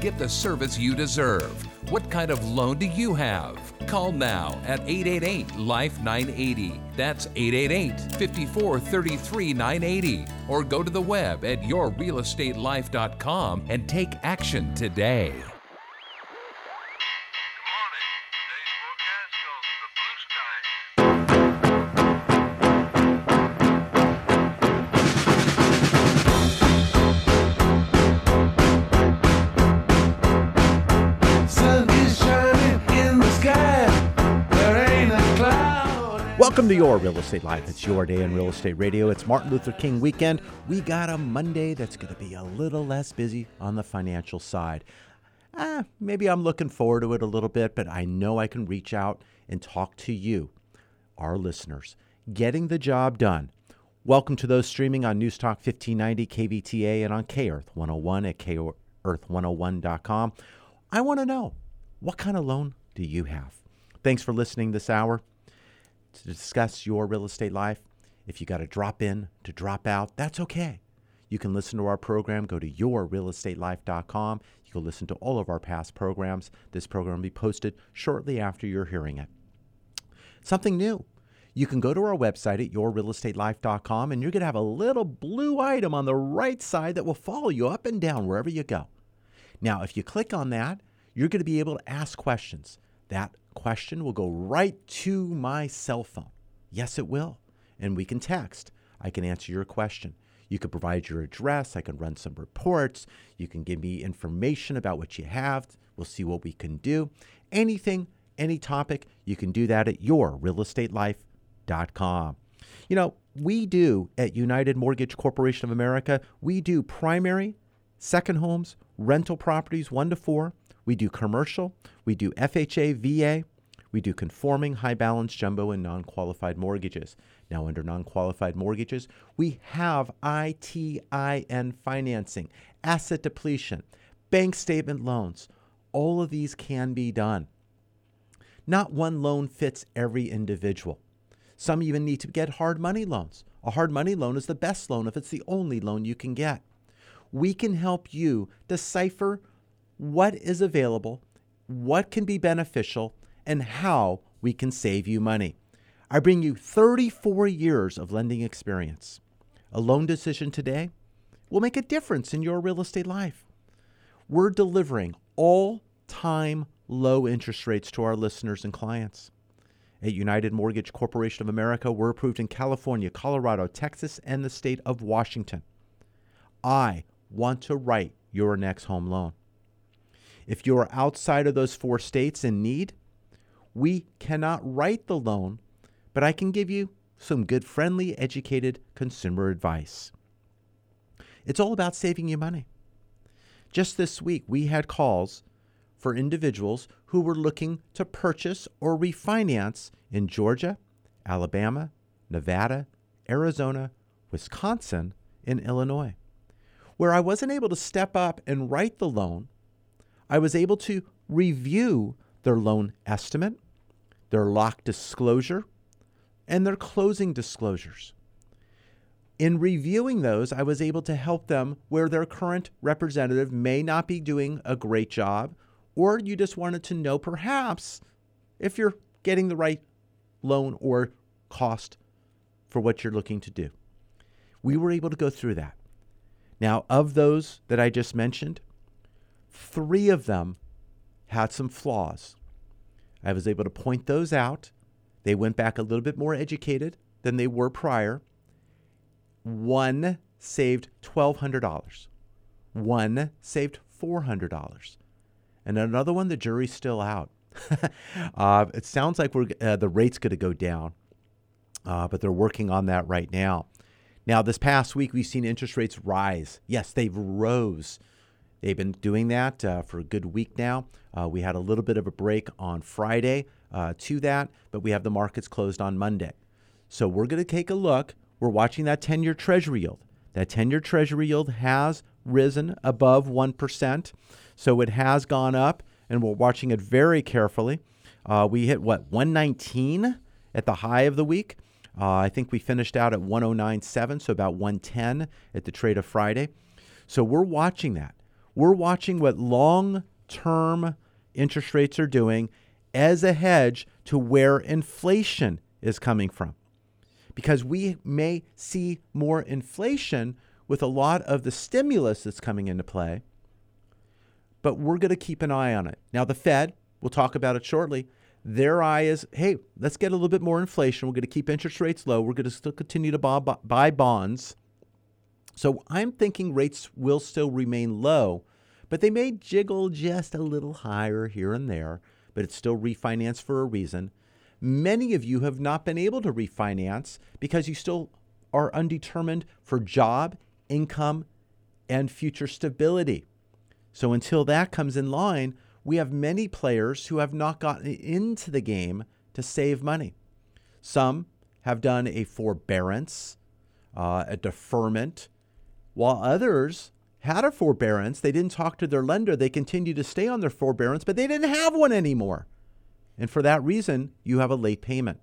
get the service you deserve. What kind of loan do you have? Call now at 888 Life 980. That's 888 54 33 980. Or go to the web at yourrealestatelife.com and take action today. Welcome to your Real Estate Life. It's your day in real estate radio. It's Martin Luther King weekend. We got a Monday that's going to be a little less busy on the financial side. Ah, maybe I'm looking forward to it a little bit, but I know I can reach out and talk to you, our listeners, getting the job done. Welcome to those streaming on News Talk 1590 KVTA and on K Earth 101 at kearth101.com. I want to know what kind of loan do you have? Thanks for listening this hour to discuss your real estate life. If you got to drop in to drop out, that's okay. You can listen to our program. Go to yourrealestatelife.com. You can listen to all of our past programs. This program will be posted shortly after you're hearing it. Something new. You can go to our website at yourrealestatelife.com and you're going to have a little blue item on the right side that will follow you up and down wherever you go. Now, if you click on that, you're going to be able to ask questions. That question will go right to my cell phone. Yes, it will. And we can text. I can answer your question. You can provide your address. I can run some reports. You can give me information about what you have. We'll see what we can do. Anything, any topic, you can do that at yourrealestatelife.com. You know, we do at United Mortgage Corporation of America, we do primary, second homes, rental properties, one to four. We do commercial. We do FHA, VA. We do conforming, high balance, jumbo, and non qualified mortgages. Now, under non qualified mortgages, we have ITIN financing, asset depletion, bank statement loans. All of these can be done. Not one loan fits every individual. Some even need to get hard money loans. A hard money loan is the best loan if it's the only loan you can get. We can help you decipher what is available, what can be beneficial, and how we can save you money. I bring you 34 years of lending experience. A loan decision today will make a difference in your real estate life. We're delivering all time low interest rates to our listeners and clients. At United Mortgage Corporation of America, we're approved in California, Colorado, Texas, and the state of Washington. I want to write your next home loan. If you are outside of those four states in need, we cannot write the loan, but I can give you some good, friendly, educated consumer advice. It's all about saving you money. Just this week, we had calls for individuals who were looking to purchase or refinance in Georgia, Alabama, Nevada, Arizona, Wisconsin, and Illinois. Where I wasn't able to step up and write the loan, I was able to review their loan estimate, their lock disclosure, and their closing disclosures. In reviewing those, I was able to help them where their current representative may not be doing a great job, or you just wanted to know perhaps if you're getting the right loan or cost for what you're looking to do. We were able to go through that. Now, of those that I just mentioned, three of them had some flaws. I was able to point those out. They went back a little bit more educated than they were prior. One saved $1,200. One saved $400. and another one the jury's still out. uh, it sounds like we're uh, the rate's going to go down, uh, but they're working on that right now. Now, this past week we've seen interest rates rise. Yes, they've rose. They've been doing that uh, for a good week now. Uh, we had a little bit of a break on Friday uh, to that, but we have the markets closed on Monday. So we're going to take a look. We're watching that 10 year Treasury yield. That 10 year Treasury yield has risen above 1%. So it has gone up, and we're watching it very carefully. Uh, we hit what, 119 at the high of the week. Uh, I think we finished out at 109.7, so about 110 at the trade of Friday. So we're watching that. We're watching what long term interest rates are doing as a hedge to where inflation is coming from. Because we may see more inflation with a lot of the stimulus that's coming into play, but we're going to keep an eye on it. Now, the Fed, we'll talk about it shortly, their eye is hey, let's get a little bit more inflation. We're going to keep interest rates low. We're going to still continue to buy, buy bonds. So I'm thinking rates will still remain low, but they may jiggle just a little higher here and there, but it's still refinanced for a reason. Many of you have not been able to refinance because you still are undetermined for job, income, and future stability. So until that comes in line, we have many players who have not gotten into the game to save money. Some have done a forbearance, uh, a deferment, while others had a forbearance. They didn't talk to their lender. They continued to stay on their forbearance, but they didn't have one anymore. And for that reason, you have a late payment.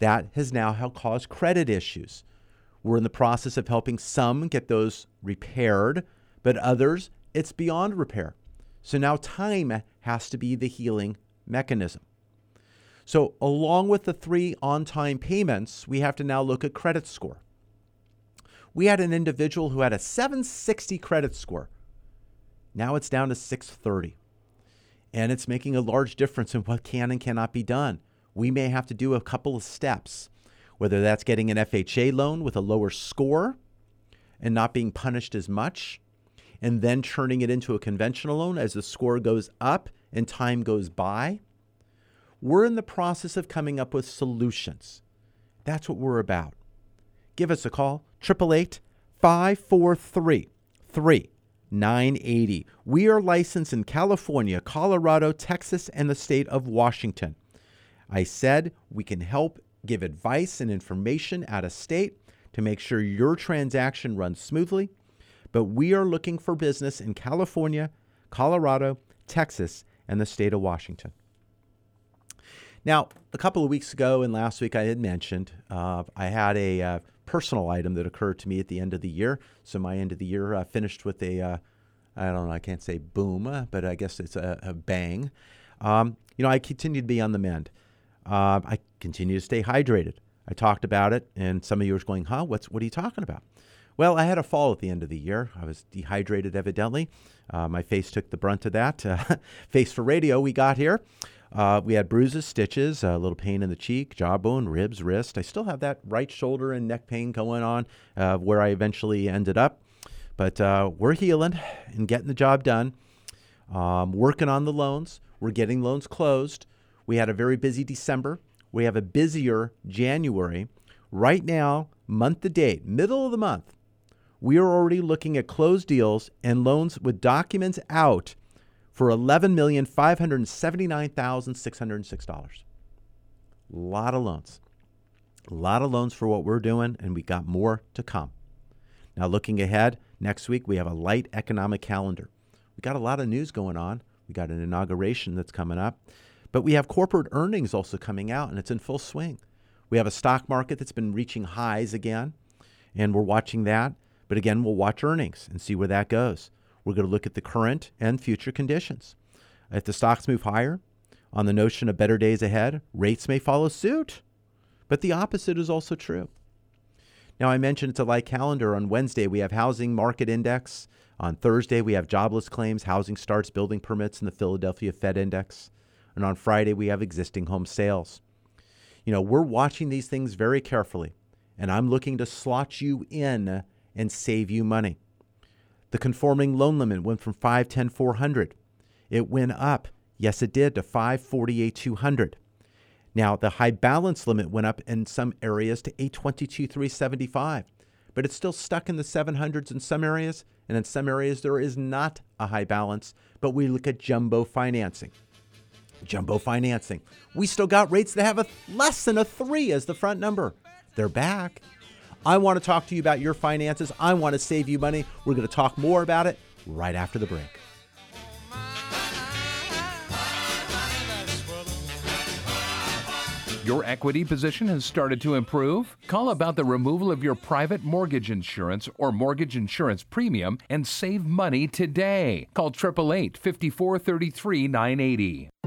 That has now caused credit issues. We're in the process of helping some get those repaired, but others, it's beyond repair. So now time has to be the healing mechanism. So, along with the three on time payments, we have to now look at credit score. We had an individual who had a 760 credit score. Now it's down to 630. And it's making a large difference in what can and cannot be done. We may have to do a couple of steps, whether that's getting an FHA loan with a lower score and not being punished as much, and then turning it into a conventional loan as the score goes up and time goes by. We're in the process of coming up with solutions. That's what we're about. Give us a call, 888 543 3980. We are licensed in California, Colorado, Texas, and the state of Washington. I said we can help give advice and information out of state to make sure your transaction runs smoothly but we are looking for business in California, Colorado, Texas, and the state of Washington. Now, a couple of weeks ago and last week, I had mentioned uh, I had a uh, personal item that occurred to me at the end of the year. So my end of the year uh, finished with a, uh, I don't know, I can't say boom, uh, but I guess it's a, a bang. Um, you know, I continue to be on the mend. Uh, I continue to stay hydrated. I talked about it, and some of you are going, "Huh? What's what are you talking about?" Well, I had a fall at the end of the year. I was dehydrated, evidently. Uh, my face took the brunt of that. Uh, face for radio, we got here. Uh, we had bruises, stitches, a little pain in the cheek, jawbone, ribs, wrist. I still have that right shoulder and neck pain going on uh, where I eventually ended up. But uh, we're healing and getting the job done. Um, working on the loans. We're getting loans closed. We had a very busy December. We have a busier January. Right now, month to date, middle of the month, we are already looking at closed deals and loans with documents out for $11,579,606. A lot of loans. A lot of loans for what we're doing, and we got more to come. Now, looking ahead, next week we have a light economic calendar. We got a lot of news going on. We got an inauguration that's coming up, but we have corporate earnings also coming out, and it's in full swing. We have a stock market that's been reaching highs again, and we're watching that. But again, we'll watch earnings and see where that goes. We're going to look at the current and future conditions. If the stocks move higher on the notion of better days ahead, rates may follow suit. But the opposite is also true. Now, I mentioned it's a light calendar. On Wednesday, we have housing market index. On Thursday, we have jobless claims, housing starts, building permits, and the Philadelphia Fed index. And on Friday, we have existing home sales. You know, we're watching these things very carefully, and I'm looking to slot you in and save you money. The conforming loan limit went from 510 400. It went up. Yes, it did to 548 200. Now, the high balance limit went up in some areas to 822 375, but it's still stuck in the 700s in some areas, and in some areas there is not a high balance. But we look at jumbo financing. Jumbo financing. We still got rates that have a less than a three as the front number. They're back. I want to talk to you about your finances. I want to save you money. We're going to talk more about it right after the break. Your equity position has started to improve? Call about the removal of your private mortgage insurance or mortgage insurance premium and save money today. Call 888 5433 980.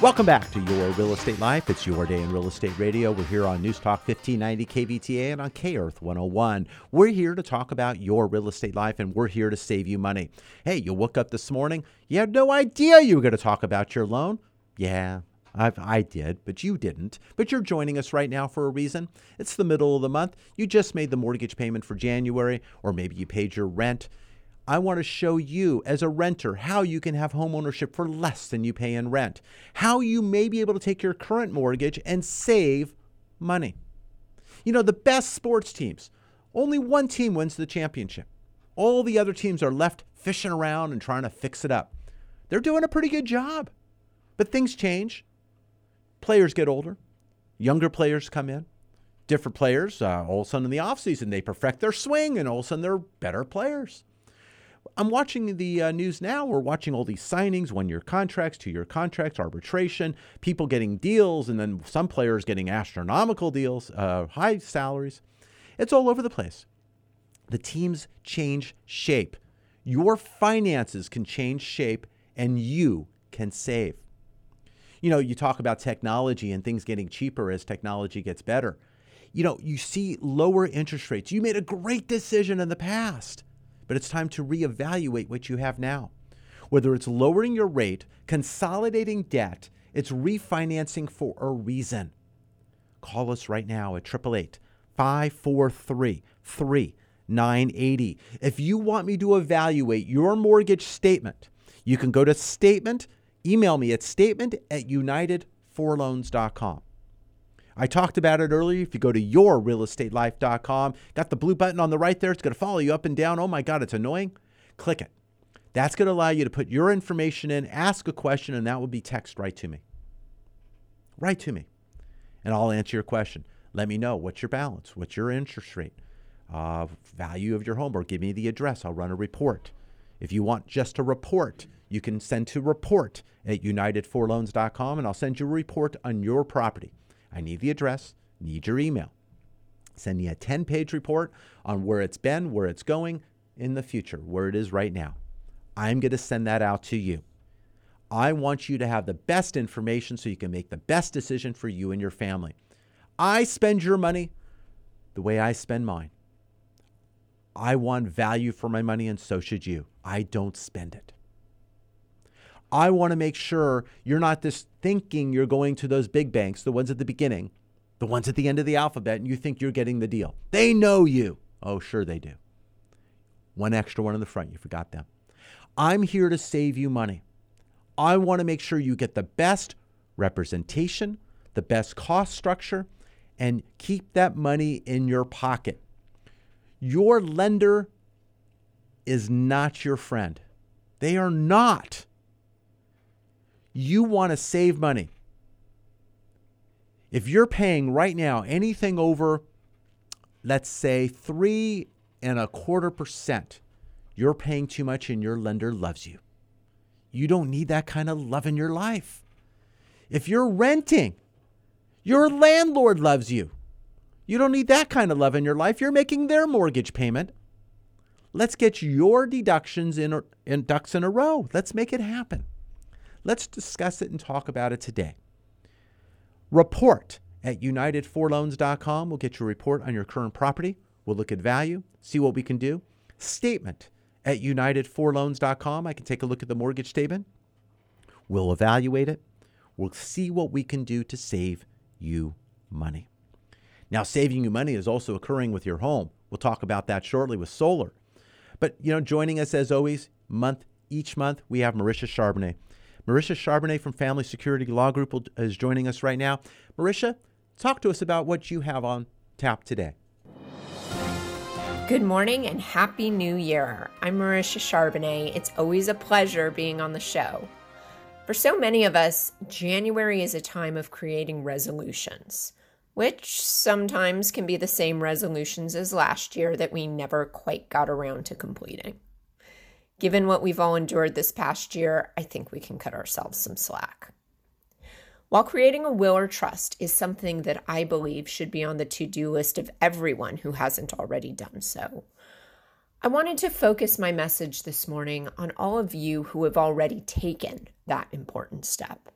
Welcome back to Your Real Estate Life. It's your day in real estate radio. We're here on News Talk 1590 KVTA and on K Earth 101. We're here to talk about your real estate life and we're here to save you money. Hey, you woke up this morning, you had no idea you were going to talk about your loan. Yeah, i I did, but you didn't. But you're joining us right now for a reason. It's the middle of the month. You just made the mortgage payment for January, or maybe you paid your rent. I want to show you as a renter how you can have home ownership for less than you pay in rent, how you may be able to take your current mortgage and save money. You know, the best sports teams, only one team wins the championship. All the other teams are left fishing around and trying to fix it up. They're doing a pretty good job. But things change. Players get older, younger players come in. Different players, uh, all of a sudden in the offseason, they perfect their swing and all of a sudden they're better players. I'm watching the uh, news now. We're watching all these signings, one year contracts, two year contracts, arbitration, people getting deals, and then some players getting astronomical deals, uh, high salaries. It's all over the place. The teams change shape. Your finances can change shape, and you can save. You know, you talk about technology and things getting cheaper as technology gets better. You know, you see lower interest rates. You made a great decision in the past but it's time to reevaluate what you have now. Whether it's lowering your rate, consolidating debt, it's refinancing for a reason. Call us right now at 888 543 3980. If you want me to evaluate your mortgage statement, you can go to statement, email me at statement at unitedforloans.com. I talked about it earlier. If you go to yourrealestatelife.com, got the blue button on the right there. It's going to follow you up and down. Oh my God, it's annoying. Click it. That's going to allow you to put your information in, ask a question, and that will be text right to me. Right to me. And I'll answer your question. Let me know what's your balance, what's your interest rate, uh, value of your home, or give me the address. I'll run a report. If you want just a report, you can send to report at unitedforloans.com and I'll send you a report on your property. I need the address, need your email. Send me a 10 page report on where it's been, where it's going in the future, where it is right now. I'm going to send that out to you. I want you to have the best information so you can make the best decision for you and your family. I spend your money the way I spend mine. I want value for my money, and so should you. I don't spend it. I want to make sure you're not just thinking you're going to those big banks, the ones at the beginning, the ones at the end of the alphabet, and you think you're getting the deal. They know you. Oh, sure they do. One extra one in the front, you forgot them. I'm here to save you money. I want to make sure you get the best representation, the best cost structure, and keep that money in your pocket. Your lender is not your friend. They are not. You want to save money. If you're paying right now anything over, let's say, three and a quarter percent, you're paying too much and your lender loves you. You don't need that kind of love in your life. If you're renting, your landlord loves you. You don't need that kind of love in your life. You're making their mortgage payment. Let's get your deductions in, in ducks in a row. Let's make it happen. Let's discuss it and talk about it today. Report at unitedforloans.com. We'll get your report on your current property. We'll look at value, see what we can do. Statement at unitedforloans.com. I can take a look at the mortgage statement. We'll evaluate it. We'll see what we can do to save you money. Now, saving you money is also occurring with your home. We'll talk about that shortly with solar. But, you know, joining us as always, month each month, we have Marisha Charbonnet. Marisha Charbonnet from Family Security Law Group is joining us right now. Marisha, talk to us about what you have on tap today. Good morning and Happy New Year. I'm Marisha Charbonnet. It's always a pleasure being on the show. For so many of us, January is a time of creating resolutions, which sometimes can be the same resolutions as last year that we never quite got around to completing. Given what we've all endured this past year, I think we can cut ourselves some slack. While creating a will or trust is something that I believe should be on the to do list of everyone who hasn't already done so, I wanted to focus my message this morning on all of you who have already taken that important step.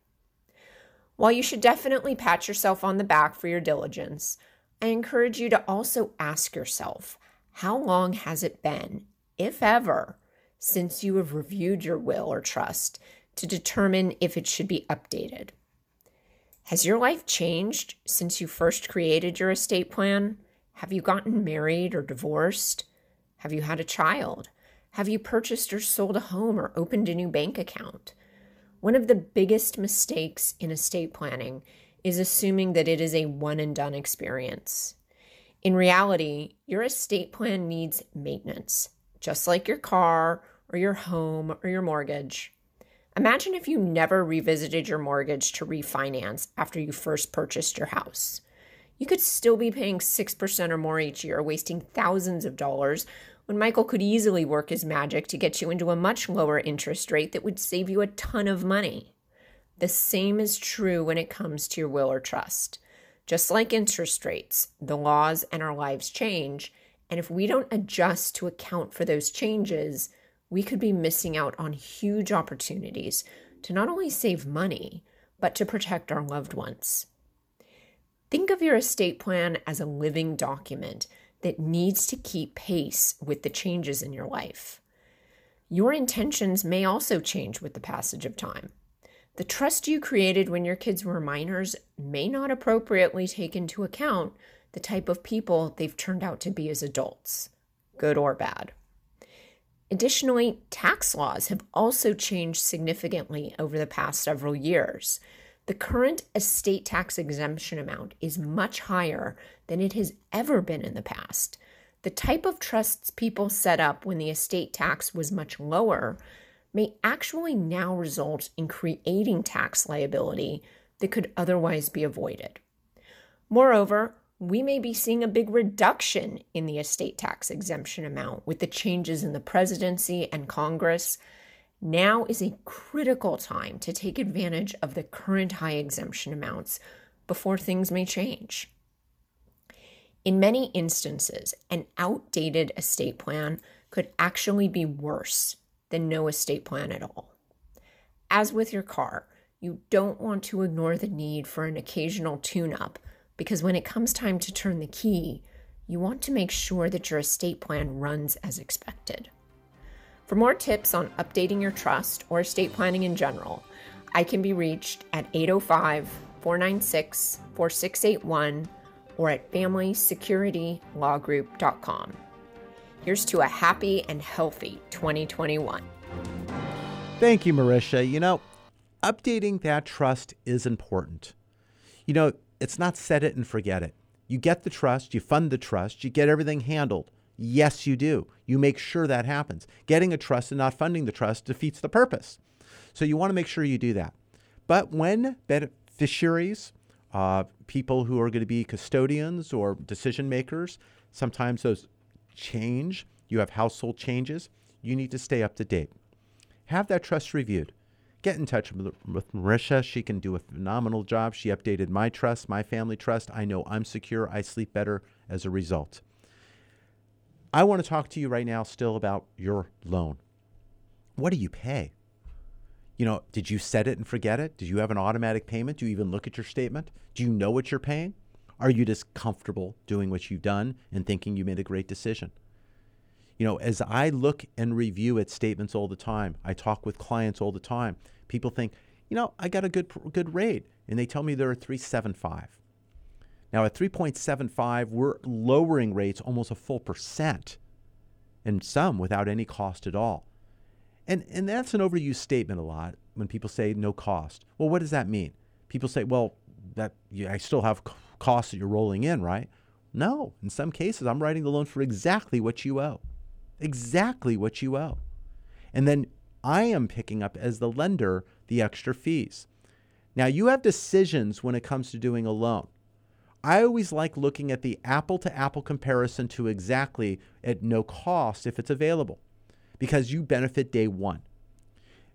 While you should definitely pat yourself on the back for your diligence, I encourage you to also ask yourself how long has it been, if ever, since you have reviewed your will or trust to determine if it should be updated? Has your life changed since you first created your estate plan? Have you gotten married or divorced? Have you had a child? Have you purchased or sold a home or opened a new bank account? One of the biggest mistakes in estate planning is assuming that it is a one and done experience. In reality, your estate plan needs maintenance, just like your car or your home or your mortgage. Imagine if you never revisited your mortgage to refinance after you first purchased your house. You could still be paying 6% or more each year, wasting thousands of dollars, when Michael could easily work his magic to get you into a much lower interest rate that would save you a ton of money. The same is true when it comes to your will or trust. Just like interest rates, the laws and our lives change, and if we don't adjust to account for those changes, we could be missing out on huge opportunities to not only save money, but to protect our loved ones. Think of your estate plan as a living document that needs to keep pace with the changes in your life. Your intentions may also change with the passage of time. The trust you created when your kids were minors may not appropriately take into account the type of people they've turned out to be as adults, good or bad. Additionally, tax laws have also changed significantly over the past several years. The current estate tax exemption amount is much higher than it has ever been in the past. The type of trusts people set up when the estate tax was much lower may actually now result in creating tax liability that could otherwise be avoided. Moreover, we may be seeing a big reduction in the estate tax exemption amount with the changes in the presidency and Congress. Now is a critical time to take advantage of the current high exemption amounts before things may change. In many instances, an outdated estate plan could actually be worse than no estate plan at all. As with your car, you don't want to ignore the need for an occasional tune up because when it comes time to turn the key, you want to make sure that your estate plan runs as expected. For more tips on updating your trust or estate planning in general, I can be reached at 805 496 4681 or at FamilySecurityLawGroup.com. Here's to a happy and healthy 2021. Thank you, Marisha. You know, updating that trust is important. You know, it's not set it and forget it. You get the trust, you fund the trust, you get everything handled. Yes, you do. You make sure that happens. Getting a trust and not funding the trust defeats the purpose. So you want to make sure you do that. But when beneficiaries, uh, people who are going to be custodians or decision makers, sometimes those change. You have household changes. You need to stay up to date. Have that trust reviewed. Get in touch with, Marisha. She can do a phenomenal job. She updated my trust, my family trust. I know I'm secure. I sleep better as a result. I want to talk to you right now still about your loan. What do you pay? You know, did you set it and forget it? Did you have an automatic payment? Do you even look at your statement? Do you know what you're paying? Are you just comfortable doing what you've done and thinking you made a great decision? You know, as I look and review at statements all the time, I talk with clients all the time. People think, you know, I got a good good rate, and they tell me they're at 375. Now, at 3.75, we're lowering rates almost a full percent, and some without any cost at all. And, and that's an overused statement a lot when people say no cost. Well, what does that mean? People say, well, that yeah, I still have costs that you're rolling in, right? No, in some cases, I'm writing the loan for exactly what you owe, exactly what you owe. And then I am picking up as the lender the extra fees. Now, you have decisions when it comes to doing a loan. I always like looking at the apple to apple comparison to exactly at no cost if it's available because you benefit day one.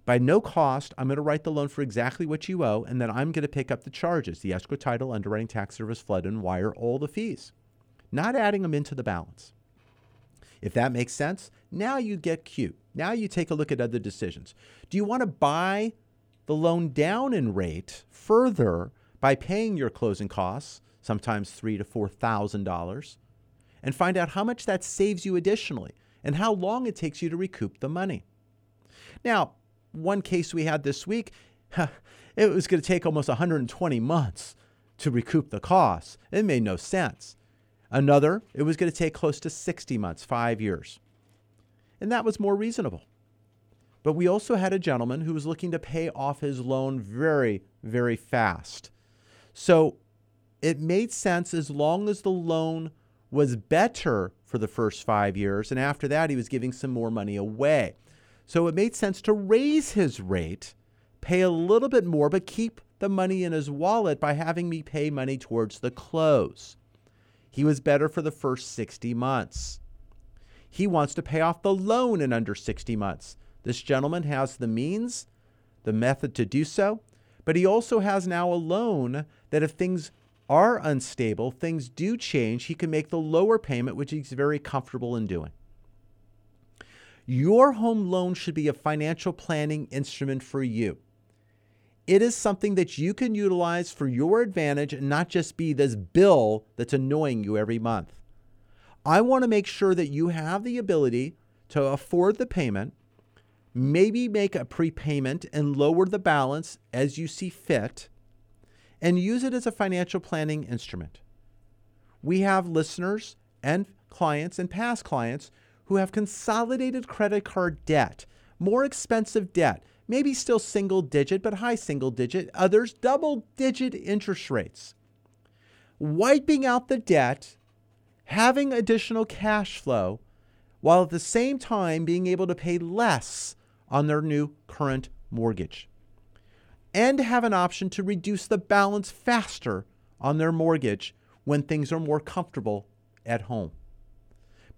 By no cost, I'm going to write the loan for exactly what you owe, and then I'm going to pick up the charges the escrow title, underwriting tax service, flood, and wire, all the fees, not adding them into the balance. If that makes sense, now you get cute. Now you take a look at other decisions. Do you want to buy the loan down in rate further by paying your closing costs? sometimes three to four thousand dollars, and find out how much that saves you additionally and how long it takes you to recoup the money. Now, one case we had this week, it was going to take almost 120 months to recoup the costs. It made no sense. Another, it was going to take close to 60 months, five years. And that was more reasonable. But we also had a gentleman who was looking to pay off his loan very, very fast. So it made sense as long as the loan was better for the first five years. And after that, he was giving some more money away. So it made sense to raise his rate, pay a little bit more, but keep the money in his wallet by having me pay money towards the close. He was better for the first 60 months. He wants to pay off the loan in under 60 months. This gentleman has the means, the method to do so, but he also has now a loan that if things are unstable, things do change, he can make the lower payment, which he's very comfortable in doing. Your home loan should be a financial planning instrument for you. It is something that you can utilize for your advantage and not just be this bill that's annoying you every month. I want to make sure that you have the ability to afford the payment, maybe make a prepayment and lower the balance as you see fit and use it as a financial planning instrument. We have listeners and clients and past clients who have consolidated credit card debt, more expensive debt, maybe still single digit, but high single digit, others double digit interest rates. Wiping out the debt, having additional cash flow, while at the same time being able to pay less on their new current mortgage and have an option to reduce the balance faster on their mortgage when things are more comfortable at home.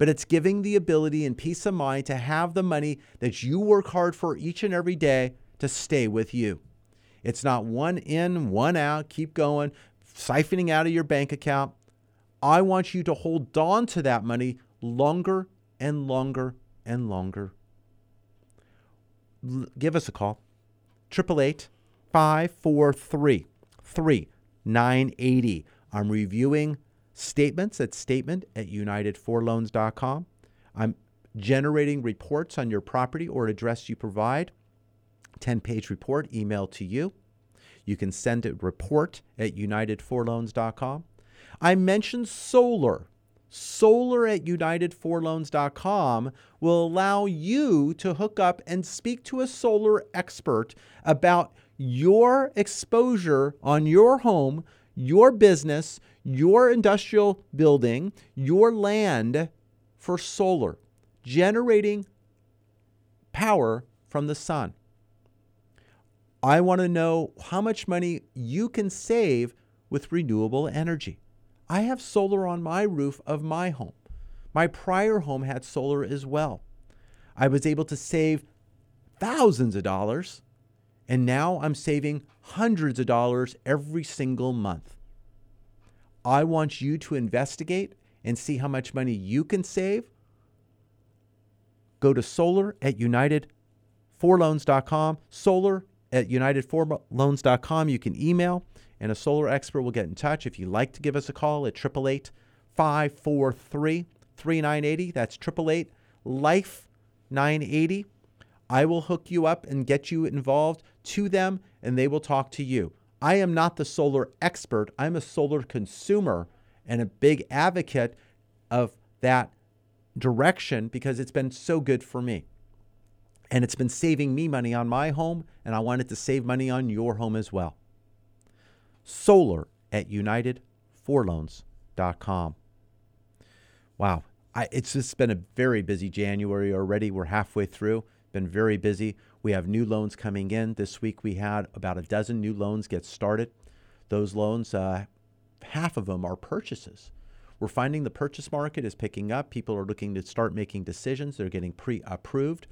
But it's giving the ability and peace of mind to have the money that you work hard for each and every day to stay with you. It's not one in, one out, keep going, siphoning out of your bank account. I want you to hold on to that money longer and longer and longer. L- give us a call. 888 543 3980. I'm reviewing statements at statement at unitedforloans.com. I'm generating reports on your property or address you provide. 10 page report emailed to you. You can send a report at unitedforloans.com. I mentioned solar. Solar at unitedforloans.com will allow you to hook up and speak to a solar expert about your exposure on your home, your business, your industrial building, your land for solar, generating power from the sun. I want to know how much money you can save with renewable energy. I have solar on my roof of my home. My prior home had solar as well. I was able to save thousands of dollars, and now I'm saving hundreds of dollars every single month. I want you to investigate and see how much money you can save. Go to solar at united4loans.com, solar at united4loans.com. You can email, and a solar expert will get in touch. If you'd like to give us a call at 888 543 3980, that's 888 Life 980. I will hook you up and get you involved to them, and they will talk to you. I am not the solar expert, I'm a solar consumer and a big advocate of that direction because it's been so good for me. And it's been saving me money on my home, and I wanted to save money on your home as well. Solar at United4Loans.com. Wow, I, it's just been a very busy January already. We're halfway through, been very busy. We have new loans coming in. This week we had about a dozen new loans get started. Those loans, uh, half of them are purchases. We're finding the purchase market is picking up. People are looking to start making decisions. They're getting pre approved.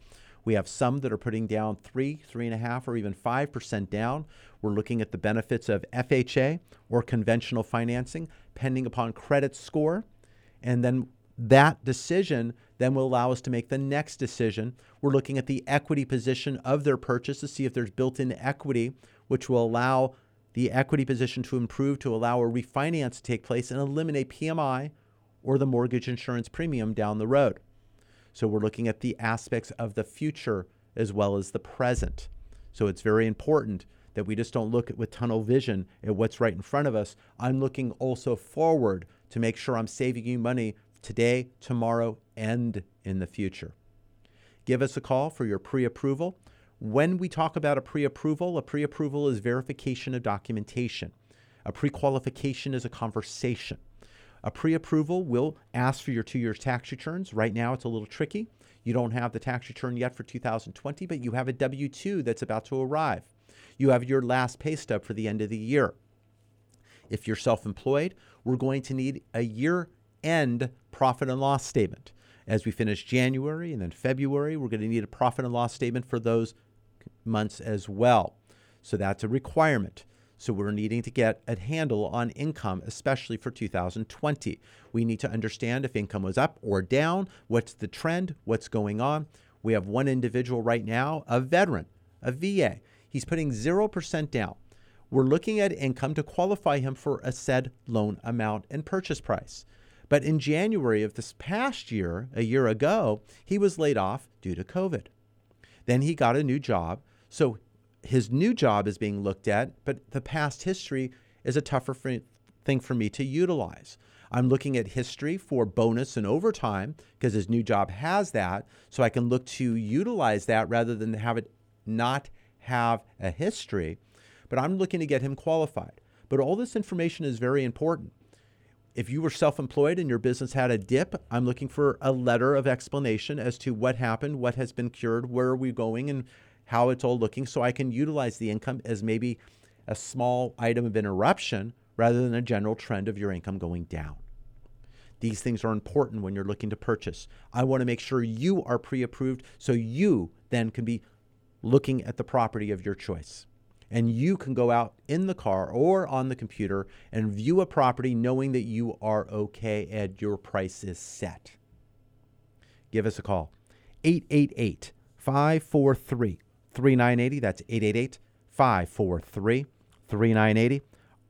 We have some that are putting down three, three and a half, or even five percent down. We're looking at the benefits of FHA or conventional financing, pending upon credit score. And then that decision then will allow us to make the next decision. We're looking at the equity position of their purchase to see if there's built in equity, which will allow the equity position to improve to allow a refinance to take place and eliminate PMI or the mortgage insurance premium down the road. So we're looking at the aspects of the future as well as the present. So it's very important that we just don't look at with tunnel vision at what's right in front of us. I'm looking also forward to make sure I'm saving you money today, tomorrow, and in the future. Give us a call for your pre approval. When we talk about a pre approval, a pre approval is verification of documentation. A pre qualification is a conversation. A pre approval will ask for your two years tax returns. Right now, it's a little tricky. You don't have the tax return yet for 2020, but you have a W 2 that's about to arrive. You have your last pay stub for the end of the year. If you're self employed, we're going to need a year end profit and loss statement. As we finish January and then February, we're going to need a profit and loss statement for those months as well. So that's a requirement. So we're needing to get a handle on income, especially for 2020. We need to understand if income was up or down, what's the trend, what's going on. We have one individual right now, a veteran, a VA. He's putting 0% down. We're looking at income to qualify him for a said loan amount and purchase price. But in January of this past year, a year ago, he was laid off due to COVID. Then he got a new job. So his new job is being looked at, but the past history is a tougher thing for me to utilize. I'm looking at history for bonus and overtime because his new job has that. So I can look to utilize that rather than have it not have a history. But I'm looking to get him qualified. But all this information is very important. If you were self employed and your business had a dip, I'm looking for a letter of explanation as to what happened, what has been cured, where are we going, and how it's all looking so I can utilize the income as maybe a small item of interruption rather than a general trend of your income going down. These things are important when you're looking to purchase. I want to make sure you are pre approved so you then can be looking at the property of your choice. And you can go out in the car or on the computer and view a property knowing that you are okay and your price is set. Give us a call 888 543 3980. That's 888 543 3980.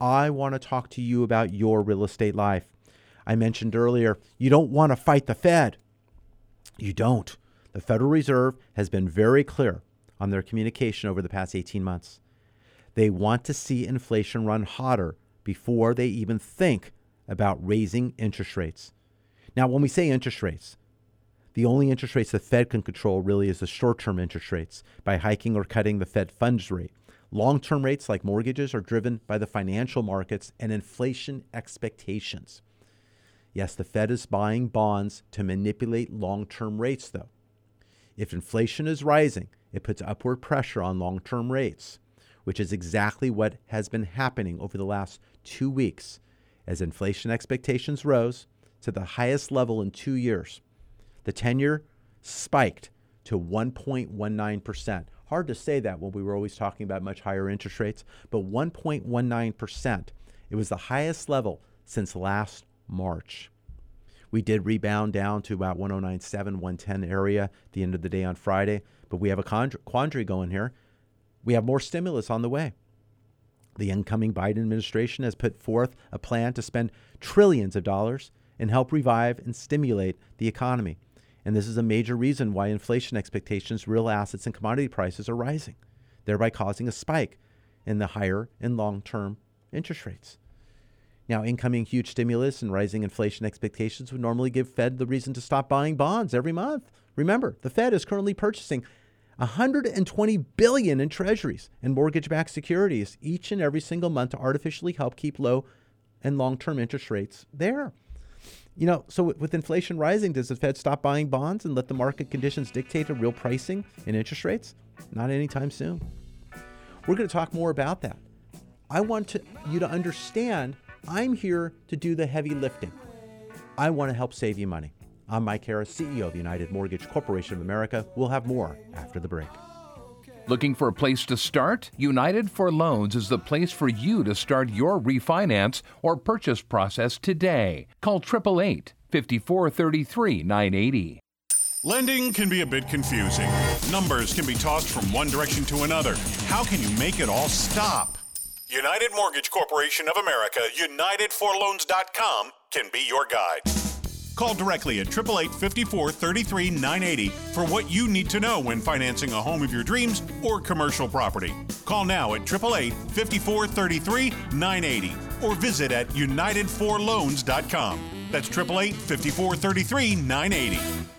I want to talk to you about your real estate life. I mentioned earlier, you don't want to fight the Fed. You don't. The Federal Reserve has been very clear on their communication over the past 18 months. They want to see inflation run hotter before they even think about raising interest rates. Now, when we say interest rates, the only interest rates the Fed can control really is the short term interest rates by hiking or cutting the Fed funds rate. Long term rates like mortgages are driven by the financial markets and inflation expectations. Yes, the Fed is buying bonds to manipulate long term rates, though. If inflation is rising, it puts upward pressure on long term rates, which is exactly what has been happening over the last two weeks as inflation expectations rose to the highest level in two years. The 10 year spiked to 1.19%. Hard to say that when we were always talking about much higher interest rates, but 1.19%. It was the highest level since last March. We did rebound down to about 1097, 110 area at the end of the day on Friday, but we have a quandary going here. We have more stimulus on the way. The incoming Biden administration has put forth a plan to spend trillions of dollars and help revive and stimulate the economy. And this is a major reason why inflation expectations, real assets, and commodity prices are rising, thereby causing a spike in the higher and long term interest rates. Now, incoming huge stimulus and rising inflation expectations would normally give Fed the reason to stop buying bonds every month. Remember, the Fed is currently purchasing 120 billion in treasuries and mortgage-backed securities each and every single month to artificially help keep low and long-term interest rates there. You know, so with inflation rising, does the Fed stop buying bonds and let the market conditions dictate a real pricing in interest rates? Not anytime soon. We're going to talk more about that. I want to, you to understand I'm here to do the heavy lifting. I want to help save you money. I'm Mike Harris, CEO of United Mortgage Corporation of America. We'll have more after the break. Looking for a place to start? United for Loans is the place for you to start your refinance or purchase process today. Call 888 5433 980. Lending can be a bit confusing. Numbers can be tossed from one direction to another. How can you make it all stop? United Mortgage Corporation of America, UnitedForLoans.com can be your guide. Call directly at 888 54 33 980 for what you need to know when financing a home of your dreams or commercial property. Call now at 888 54 33 980 or visit at UnitedForLoans.com. That's 888 54 33 980.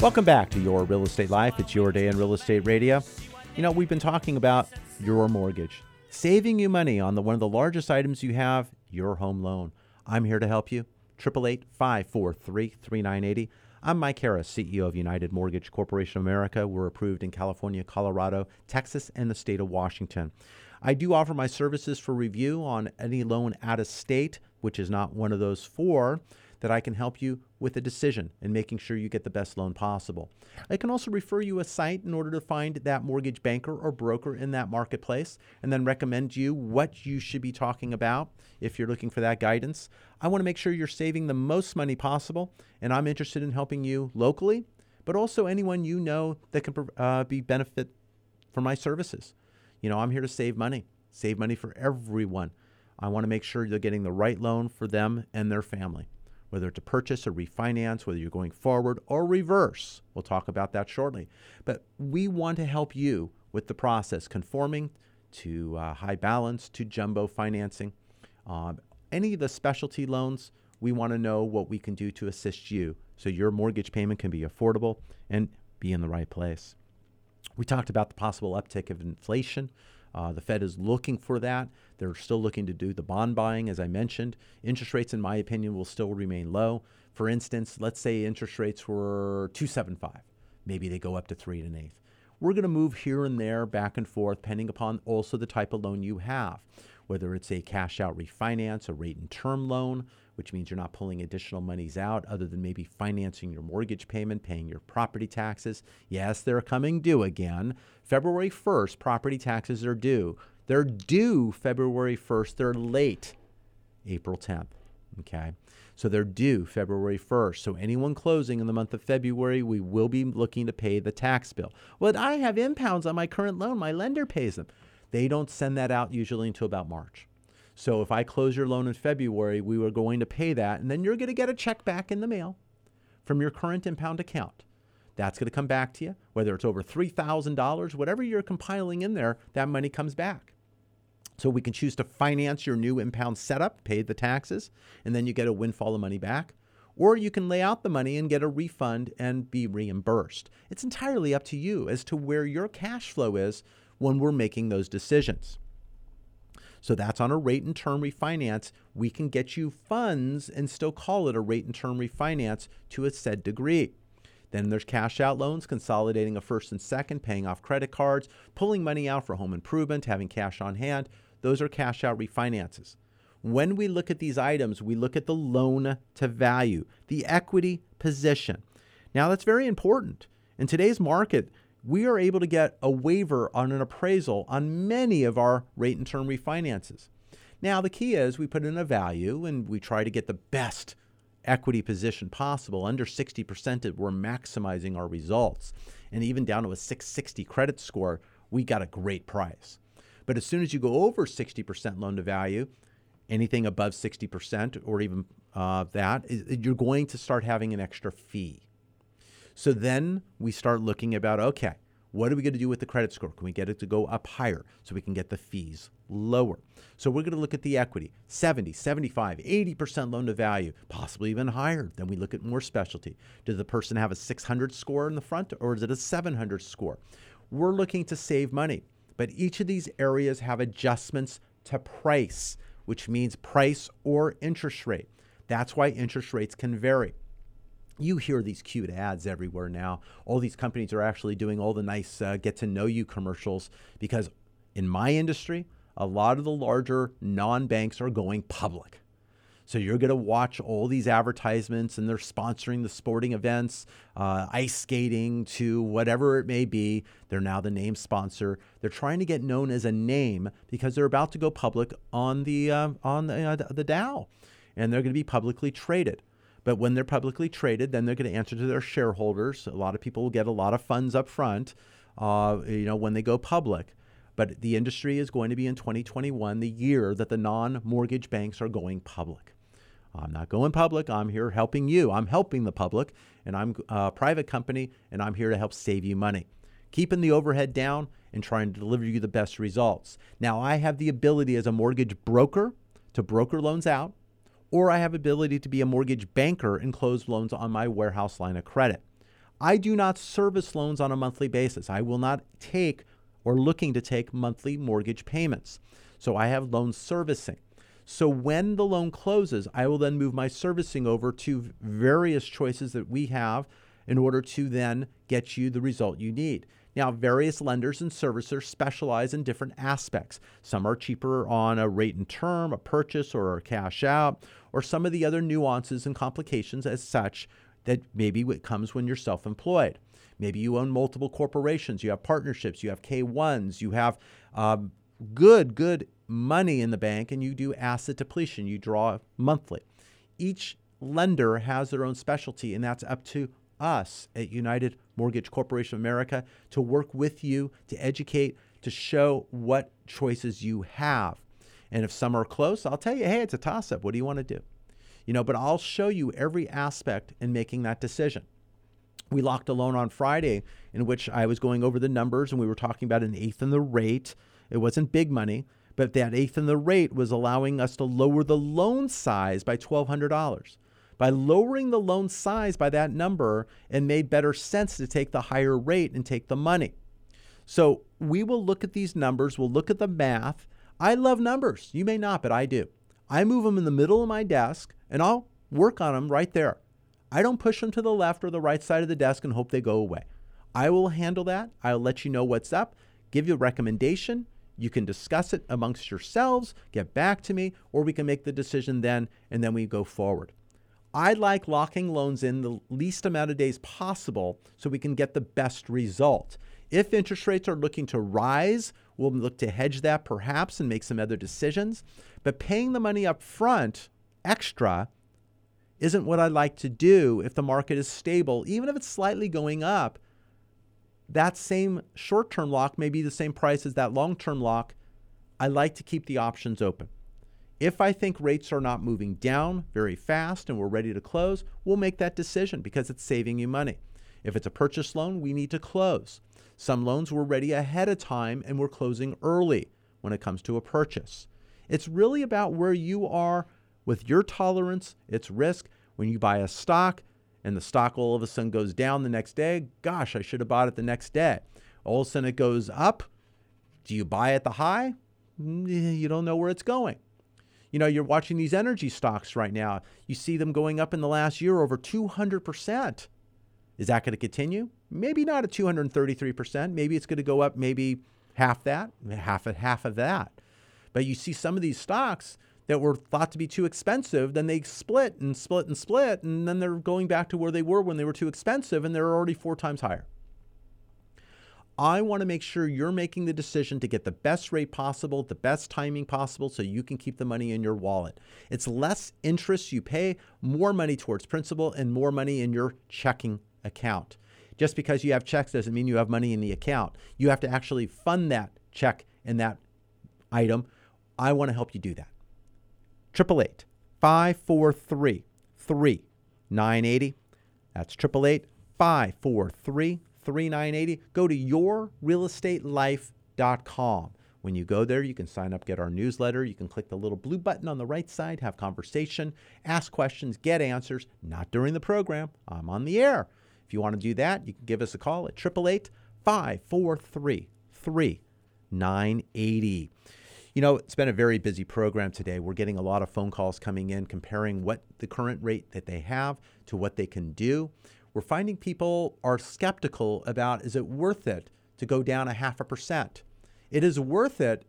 Welcome back to Your Real Estate Life. It's your day in real estate radio. You know, we've been talking about your mortgage, saving you money on the one of the largest items you have, your home loan. I'm here to help you. 888 543 3980. I'm Mike Harris, CEO of United Mortgage Corporation of America. We're approved in California, Colorado, Texas, and the state of Washington. I do offer my services for review on any loan out of state, which is not one of those four that I can help you with a decision and making sure you get the best loan possible. I can also refer you a site in order to find that mortgage banker or broker in that marketplace and then recommend you what you should be talking about if you're looking for that guidance. I want to make sure you're saving the most money possible, and I'm interested in helping you locally, but also anyone you know that can uh, be benefit from my services. You know, I'm here to save money, save money for everyone. I want to make sure you're getting the right loan for them and their family whether to purchase or refinance, whether you're going forward or reverse. We'll talk about that shortly. But we want to help you with the process, conforming to uh, high balance, to jumbo financing. Uh, any of the specialty loans, we want to know what we can do to assist you so your mortgage payment can be affordable and be in the right place. We talked about the possible uptick of inflation. Uh, the Fed is looking for that. They're still looking to do the bond buying, as I mentioned. Interest rates, in my opinion, will still remain low. For instance, let's say interest rates were 275. Maybe they go up to three and an eighth. We're going to move here and there, back and forth, depending upon also the type of loan you have, whether it's a cash out refinance, a rate and term loan, which means you're not pulling additional monies out other than maybe financing your mortgage payment, paying your property taxes. Yes, they're coming due again. February 1st, property taxes are due. They're due February 1st. They're late April 10th. Okay. So they're due February 1st. So anyone closing in the month of February, we will be looking to pay the tax bill. Well, I have impounds on my current loan. My lender pays them. They don't send that out usually until about March. So if I close your loan in February, we were going to pay that, and then you're going to get a check back in the mail from your current impound account. That's going to come back to you, whether it's over $3,000, whatever you're compiling in there, that money comes back. So we can choose to finance your new impound setup, pay the taxes, and then you get a windfall of money back. Or you can lay out the money and get a refund and be reimbursed. It's entirely up to you as to where your cash flow is when we're making those decisions. So that's on a rate and term refinance. We can get you funds and still call it a rate and term refinance to a said degree. Then there's cash out loans, consolidating a first and second, paying off credit cards, pulling money out for home improvement, having cash on hand. Those are cash out refinances. When we look at these items, we look at the loan to value, the equity position. Now, that's very important. In today's market, we are able to get a waiver on an appraisal on many of our rate and term refinances. Now, the key is we put in a value and we try to get the best equity position possible. Under 60%, we're maximizing our results. And even down to a 660 credit score, we got a great price. But as soon as you go over 60% loan to value, anything above 60% or even uh, that, you're going to start having an extra fee. So then we start looking about okay, what are we going to do with the credit score? Can we get it to go up higher so we can get the fees lower? So we're going to look at the equity 70, 75, 80% loan to value, possibly even higher. Then we look at more specialty. Does the person have a 600 score in the front or is it a 700 score? We're looking to save money. But each of these areas have adjustments to price, which means price or interest rate. That's why interest rates can vary. You hear these cute ads everywhere now. All these companies are actually doing all the nice uh, get to know you commercials because in my industry, a lot of the larger non banks are going public. So you're going to watch all these advertisements, and they're sponsoring the sporting events, uh, ice skating to whatever it may be. They're now the name sponsor. They're trying to get known as a name because they're about to go public on the uh, on the, uh, the Dow, and they're going to be publicly traded. But when they're publicly traded, then they're going to answer to their shareholders. A lot of people will get a lot of funds up front, uh, you know, when they go public. But the industry is going to be in 2021, the year that the non-mortgage banks are going public. I'm not going public. I'm here helping you. I'm helping the public, and I'm uh, a private company, and I'm here to help save you money. Keeping the overhead down and trying to deliver you the best results. Now, I have the ability as a mortgage broker to broker loans out, or I have ability to be a mortgage banker and close loans on my warehouse line of credit. I do not service loans on a monthly basis. I will not take or looking to take monthly mortgage payments. So I have loan servicing. So when the loan closes, I will then move my servicing over to various choices that we have in order to then get you the result you need. Now, various lenders and servicers specialize in different aspects. Some are cheaper on a rate and term, a purchase, or a cash out, or some of the other nuances and complications as such that maybe it comes when you're self employed. Maybe you own multiple corporations, you have partnerships, you have K1s, you have um, good, good money in the bank and you do asset depletion. You draw monthly. Each lender has their own specialty, and that's up to us at United Mortgage Corporation of America to work with you, to educate, to show what choices you have. And if some are close, I'll tell you, hey, it's a toss up. What do you want to do? You know, but I'll show you every aspect in making that decision. We locked a loan on Friday in which I was going over the numbers and we were talking about an eighth in the rate. It wasn't big money, but that eighth in the rate was allowing us to lower the loan size by $1,200. By lowering the loan size by that number, it made better sense to take the higher rate and take the money. So we will look at these numbers, we'll look at the math. I love numbers. You may not, but I do. I move them in the middle of my desk and I'll work on them right there. I don't push them to the left or the right side of the desk and hope they go away. I will handle that. I'll let you know what's up, give you a recommendation, you can discuss it amongst yourselves, get back to me, or we can make the decision then and then we go forward. I like locking loans in the least amount of days possible so we can get the best result. If interest rates are looking to rise, we'll look to hedge that perhaps and make some other decisions. But paying the money up front extra isn't what I like to do if the market is stable, even if it's slightly going up. That same short term lock may be the same price as that long term lock. I like to keep the options open. If I think rates are not moving down very fast and we're ready to close, we'll make that decision because it's saving you money. If it's a purchase loan, we need to close. Some loans we're ready ahead of time and we're closing early when it comes to a purchase. It's really about where you are with your tolerance, its risk. When you buy a stock and the stock all of a sudden goes down the next day, gosh, I should have bought it the next day. All of a sudden it goes up. Do you buy at the high? You don't know where it's going. You know, you're watching these energy stocks right now. You see them going up in the last year over 200%. Is that going to continue? Maybe not at 233%. Maybe it's going to go up maybe half that, half of half of that. But you see some of these stocks that were thought to be too expensive, then they split and split and split, and then they're going back to where they were when they were too expensive, and they're already four times higher. I want to make sure you're making the decision to get the best rate possible, the best timing possible, so you can keep the money in your wallet. It's less interest you pay, more money towards principal, and more money in your checking account. Just because you have checks doesn't mean you have money in the account. You have to actually fund that check and that item. I want to help you do that. 888 543 3980. That's 888 543 3980. Go to yourrealestatelife.com. When you go there, you can sign up, get our newsletter. You can click the little blue button on the right side, have conversation, ask questions, get answers. Not during the program. I'm on the air. If you want to do that, you can give us a call at 888 543 3980. You know, it's been a very busy program today. We're getting a lot of phone calls coming in comparing what the current rate that they have to what they can do we're finding people are skeptical about is it worth it to go down a half a percent? It is worth it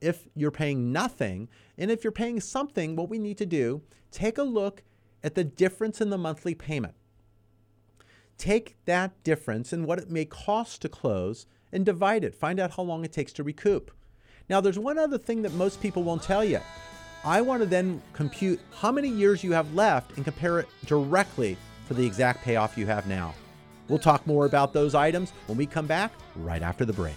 if you're paying nothing. And if you're paying something, what we need to do, take a look at the difference in the monthly payment. Take that difference and what it may cost to close and divide it. Find out how long it takes to recoup. Now, there's one other thing that most people won't tell you. I want to then compute how many years you have left and compare it directly for the exact payoff you have now. We'll talk more about those items when we come back right after the break.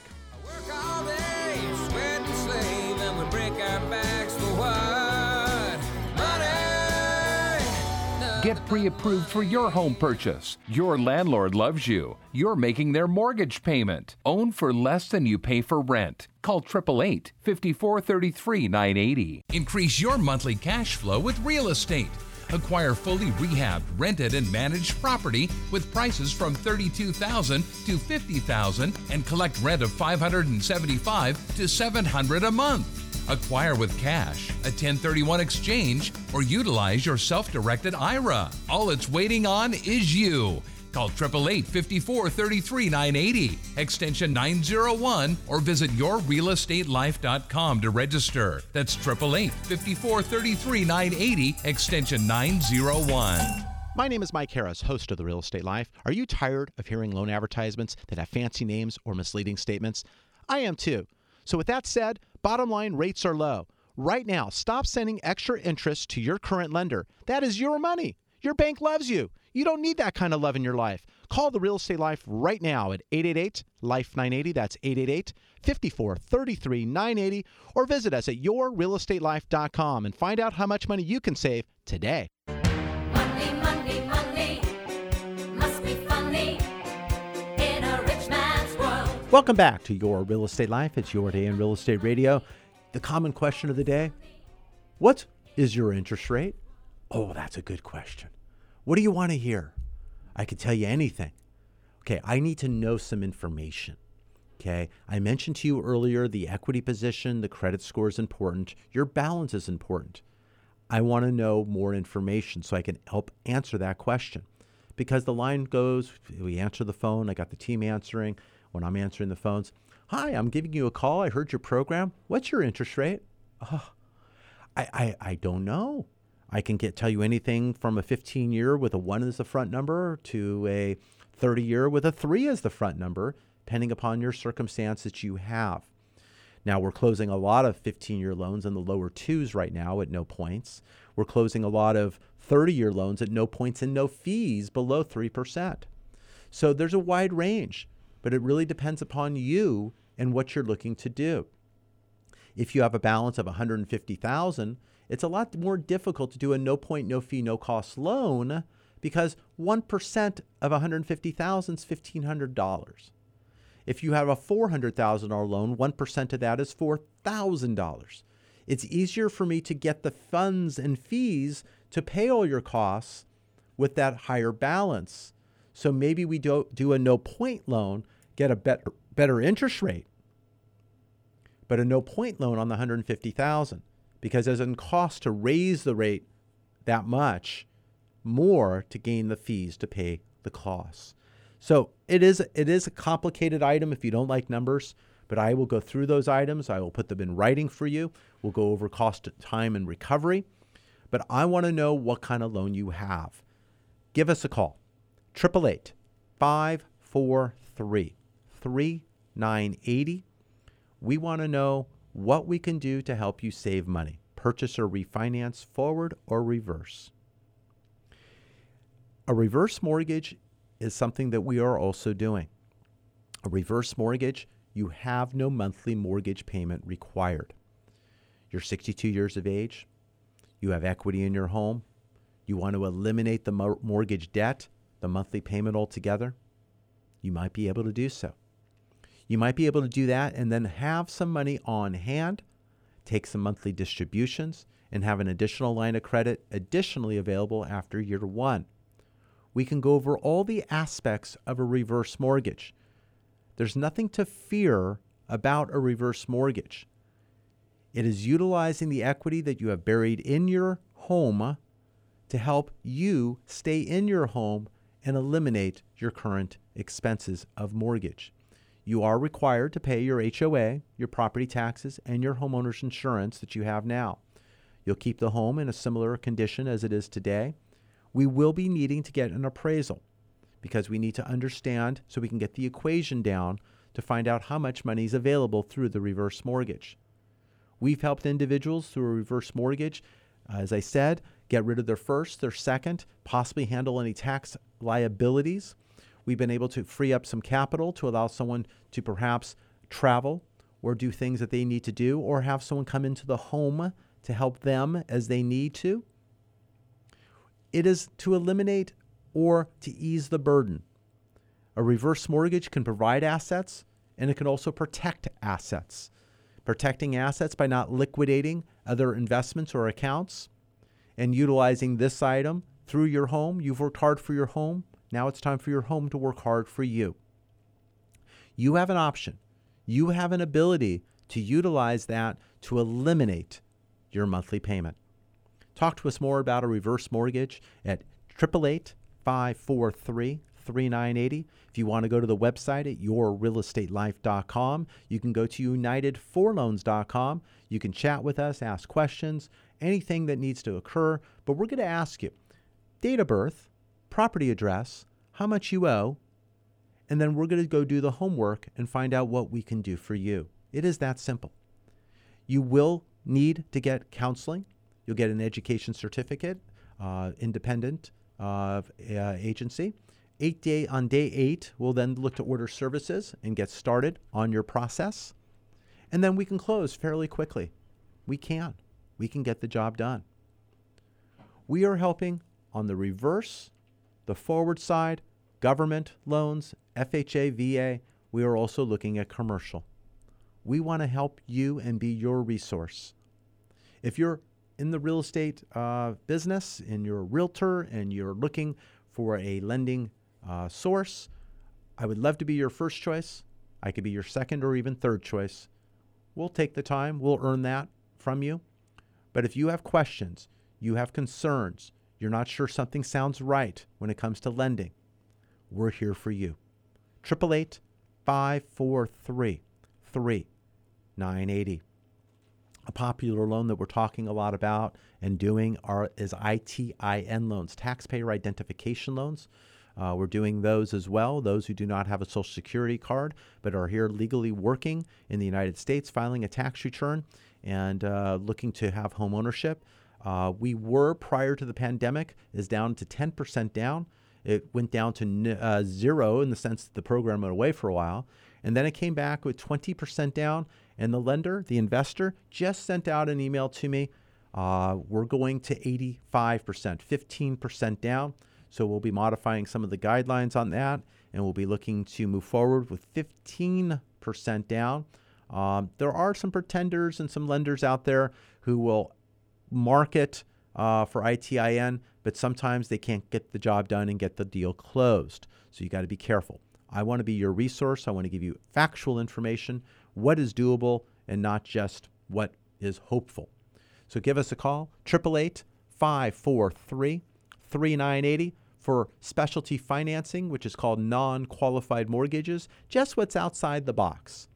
Get pre approved for your home purchase. Your landlord loves you. You're making their mortgage payment. Own for less than you pay for rent. Call 888 5433 980. Increase your monthly cash flow with real estate. Acquire fully rehabbed, rented, and managed property with prices from 32,000 to 50,000 and collect rent of 575 to 700 a month. Acquire with cash, a 1031 exchange, or utilize your self directed IRA. All it's waiting on is you. Call 888 54 33 980, extension 901, or visit yourrealestatelife.com to register. That's 888 54 33 980, extension 901. My name is Mike Harris, host of The Real Estate Life. Are you tired of hearing loan advertisements that have fancy names or misleading statements? I am too. So, with that said, bottom line rates are low. Right now, stop sending extra interest to your current lender. That is your money. Your bank loves you. You don't need that kind of love in your life. Call the Real Estate Life right now at 888 Life 980. That's 888 54 33 980. Or visit us at yourrealestatelife.com and find out how much money you can save today. Welcome back to Your Real Estate Life. It's your day in real estate radio. The common question of the day What is your interest rate? Oh, that's a good question. What do you want to hear? I can tell you anything. Okay, I need to know some information. Okay, I mentioned to you earlier the equity position, the credit score is important, your balance is important. I want to know more information so I can help answer that question. Because the line goes, we answer the phone, I got the team answering. When I'm answering the phones, hi, I'm giving you a call. I heard your program. What's your interest rate? Oh, I, I, I don't know. I can get tell you anything from a 15 year with a one as the front number to a 30 year with a three as the front number, depending upon your circumstance that you have. Now we're closing a lot of 15 year loans in the lower twos right now at no points. We're closing a lot of 30 year loans at no points and no fees below 3%. So there's a wide range, but it really depends upon you and what you're looking to do. If you have a balance of 150,000, it's a lot more difficult to do a no point, no fee, no cost loan because 1% of 150,000 is $1,500. If you have a $400,000 loan, 1% of that is $4,000. It's easier for me to get the funds and fees to pay all your costs with that higher balance. So maybe we do, do a no point loan, get a better, better interest rate, but a no point loan on the 150,000 because it doesn't cost to raise the rate that much more to gain the fees to pay the costs. So it is it is a complicated item if you don't like numbers, but I will go through those items. I will put them in writing for you. We'll go over cost, time, and recovery. But I want to know what kind of loan you have. Give us a call. 888 543 3980. We want to know what we can do to help you save money. Purchase or refinance forward or reverse. A reverse mortgage is something that we are also doing. A reverse mortgage, you have no monthly mortgage payment required. You're 62 years of age, you have equity in your home, you want to eliminate the mortgage debt, the monthly payment altogether, you might be able to do so. You might be able to do that and then have some money on hand, take some monthly distributions, and have an additional line of credit additionally available after year one we can go over all the aspects of a reverse mortgage. There's nothing to fear about a reverse mortgage. It is utilizing the equity that you have buried in your home to help you stay in your home and eliminate your current expenses of mortgage. You are required to pay your HOA, your property taxes, and your homeowner's insurance that you have now. You'll keep the home in a similar condition as it is today we will be needing to get an appraisal because we need to understand so we can get the equation down to find out how much money is available through the reverse mortgage. We've helped individuals through a reverse mortgage, uh, as I said, get rid of their first, their second, possibly handle any tax liabilities. We've been able to free up some capital to allow someone to perhaps travel or do things that they need to do, or have someone come into the home to help them as they need to. It is to eliminate or to ease the burden. A reverse mortgage can provide assets and it can also protect assets. Protecting assets by not liquidating other investments or accounts and utilizing this item through your home. You've worked hard for your home. Now it's time for your home to work hard for you. You have an option. You have an ability to utilize that to eliminate your monthly payment. Talk to us more about a reverse mortgage at 888 543 3980. If you want to go to the website at yourrealestatelife.com, you can go to unitedforloans.com. You can chat with us, ask questions, anything that needs to occur. But we're going to ask you date of birth, property address, how much you owe, and then we're going to go do the homework and find out what we can do for you. It is that simple. You will need to get counseling. You'll get an education certificate, uh, independent uh, agency. Eight day on day eight, we'll then look to order services and get started on your process, and then we can close fairly quickly. We can. We can get the job done. We are helping on the reverse, the forward side, government loans, FHA, VA. We are also looking at commercial. We want to help you and be your resource. If you're in the real estate uh, business and you're a realtor and you're looking for a lending uh, source, I would love to be your first choice. I could be your second or even third choice. We'll take the time, we'll earn that from you. But if you have questions, you have concerns, you're not sure something sounds right when it comes to lending, we're here for you. 888 543 3980 a popular loan that we're talking a lot about and doing are is ITIN loans, taxpayer identification loans. Uh, we're doing those as well. Those who do not have a Social Security card but are here legally working in the United States, filing a tax return, and uh, looking to have home ownership. Uh, we were prior to the pandemic is down to 10% down. It went down to uh, zero in the sense that the program went away for a while. And then it came back with 20% down. And the lender, the investor, just sent out an email to me. Uh, we're going to 85%, 15% down. So we'll be modifying some of the guidelines on that. And we'll be looking to move forward with 15% down. Um, there are some pretenders and some lenders out there who will market uh, for ITIN, but sometimes they can't get the job done and get the deal closed. So you got to be careful. I want to be your resource. I want to give you factual information, what is doable, and not just what is hopeful. So give us a call, 888 543 3980 for specialty financing, which is called non qualified mortgages, just what's outside the box.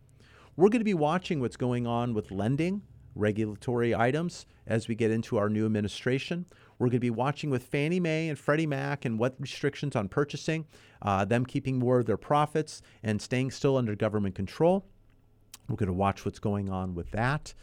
We're going to be watching what's going on with lending, regulatory items as we get into our new administration. We're going to be watching with Fannie Mae and Freddie Mac and what restrictions on purchasing, uh, them keeping more of their profits and staying still under government control. We're going to watch what's going on with that.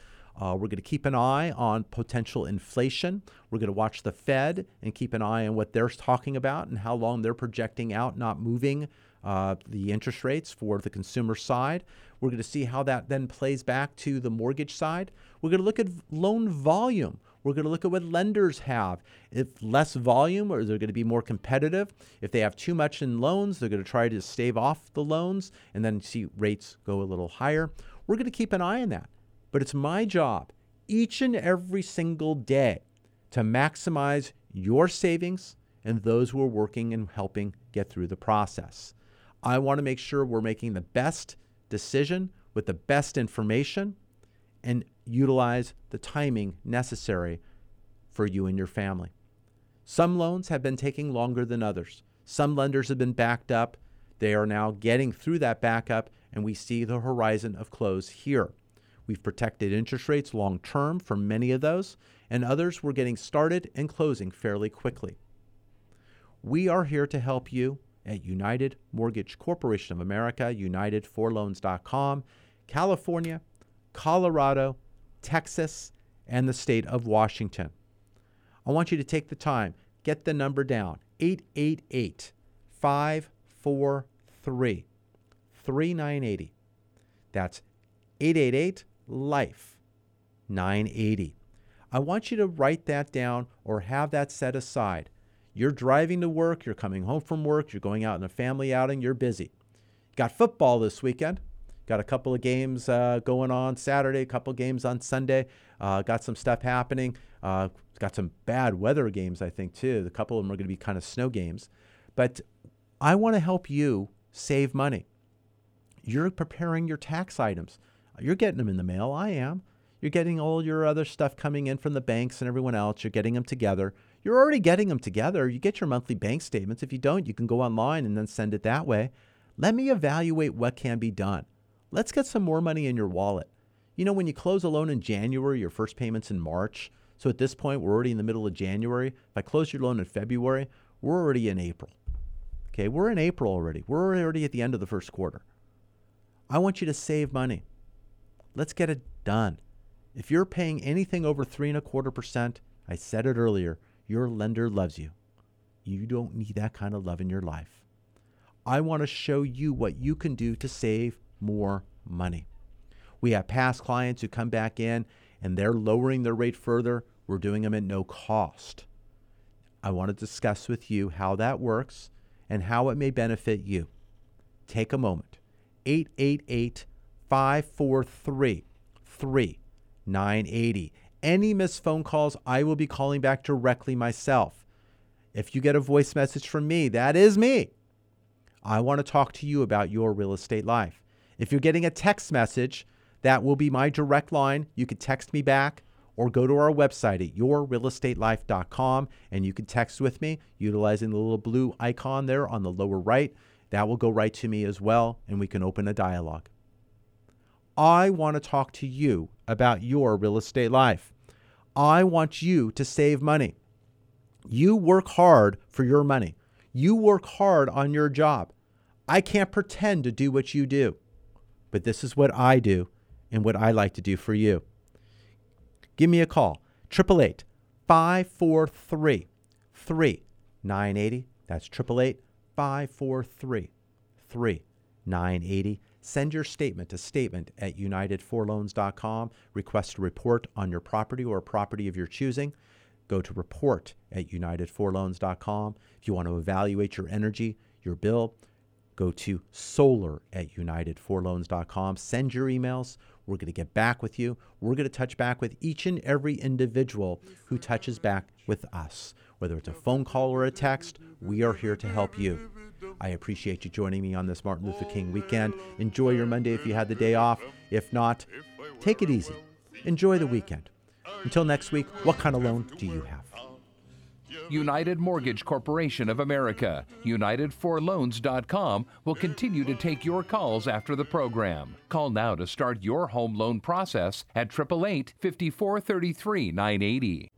Uh, we're going to keep an eye on potential inflation. We're going to watch the Fed and keep an eye on what they're talking about and how long they're projecting out, not moving uh, the interest rates for the consumer side. We're going to see how that then plays back to the mortgage side. We're going to look at loan volume. We're going to look at what lenders have. If less volume, or they're going to be more competitive. If they have too much in loans, they're going to try to stave off the loans and then see rates go a little higher. We're going to keep an eye on that. But it's my job each and every single day to maximize your savings and those who are working and helping get through the process. I want to make sure we're making the best decision with the best information and utilize the timing necessary for you and your family. Some loans have been taking longer than others. Some lenders have been backed up. They are now getting through that backup, and we see the horizon of close here. We've protected interest rates long term for many of those, and others we're getting started and closing fairly quickly. We are here to help you at United Mortgage Corporation of America, unitedforloans.com, California, Colorado, Texas, and the state of Washington. I want you to take the time, get the number down 888 543 3980. That's 888 Life 980. I want you to write that down or have that set aside. You're driving to work, you're coming home from work, you're going out on a family outing, you're busy. Got football this weekend. Got a couple of games uh, going on Saturday, a couple of games on Sunday. Uh, got some stuff happening. Uh, got some bad weather games, I think, too. A couple of them are going to be kind of snow games. But I want to help you save money. You're preparing your tax items. You're getting them in the mail. I am. You're getting all your other stuff coming in from the banks and everyone else. You're getting them together. You're already getting them together. You get your monthly bank statements. If you don't, you can go online and then send it that way. Let me evaluate what can be done. Let's get some more money in your wallet. You know, when you close a loan in January, your first payment's in March. So at this point, we're already in the middle of January. If I close your loan in February, we're already in April. Okay, we're in April already. We're already at the end of the first quarter. I want you to save money. Let's get it done. If you're paying anything over three and a quarter percent, I said it earlier, your lender loves you. You don't need that kind of love in your life. I want to show you what you can do to save more money. We have past clients who come back in and they're lowering their rate further. We're doing them at no cost. I want to discuss with you how that works and how it may benefit you. Take a moment. 888 543 3980. Any missed phone calls, I will be calling back directly myself. If you get a voice message from me, that is me. I want to talk to you about your real estate life. If you're getting a text message, that will be my direct line. You can text me back or go to our website at yourrealestatelife.com and you can text with me utilizing the little blue icon there on the lower right. That will go right to me as well, and we can open a dialogue. I want to talk to you about your real estate life. I want you to save money. You work hard for your money. You work hard on your job. I can't pretend to do what you do, but this is what I do and what I like to do for you. Give me a call, 888 543 3980. That's 888 543 3980. Send your statement to statement at unitedforloans.com. Request a report on your property or a property of your choosing. Go to report at unitedforloans.com. If you want to evaluate your energy, your bill, go to solar at unitedforloans.com. Send your emails. We're going to get back with you. We're going to touch back with each and every individual who touches back with us. Whether it's a phone call or a text, we are here to help you. I appreciate you joining me on this Martin Luther King weekend. Enjoy your Monday if you had the day off. If not, take it easy. Enjoy the weekend. Until next week, what kind of loan do you have? United Mortgage Corporation of America, UnitedForLoans.com will continue to take your calls after the program. Call now to start your home loan process at 888 5433 980.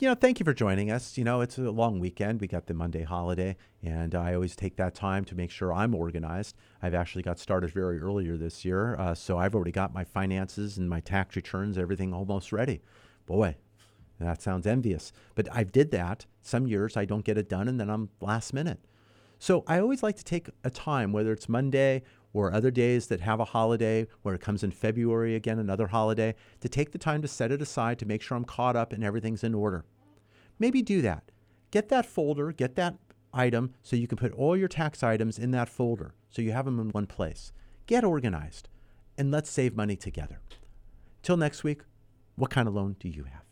You know, thank you for joining us. You know, it's a long weekend. We got the Monday holiday, and I always take that time to make sure I'm organized. I've actually got started very earlier this year, uh, so I've already got my finances and my tax returns, everything almost ready. Boy, that sounds envious. But I did that. Some years I don't get it done, and then I'm last minute. So I always like to take a time, whether it's Monday or other days that have a holiday, where it comes in February again, another holiday, to take the time to set it aside to make sure I'm caught up and everything's in order. Maybe do that. Get that folder, get that item so you can put all your tax items in that folder so you have them in one place. Get organized and let's save money together. Till next week, what kind of loan do you have?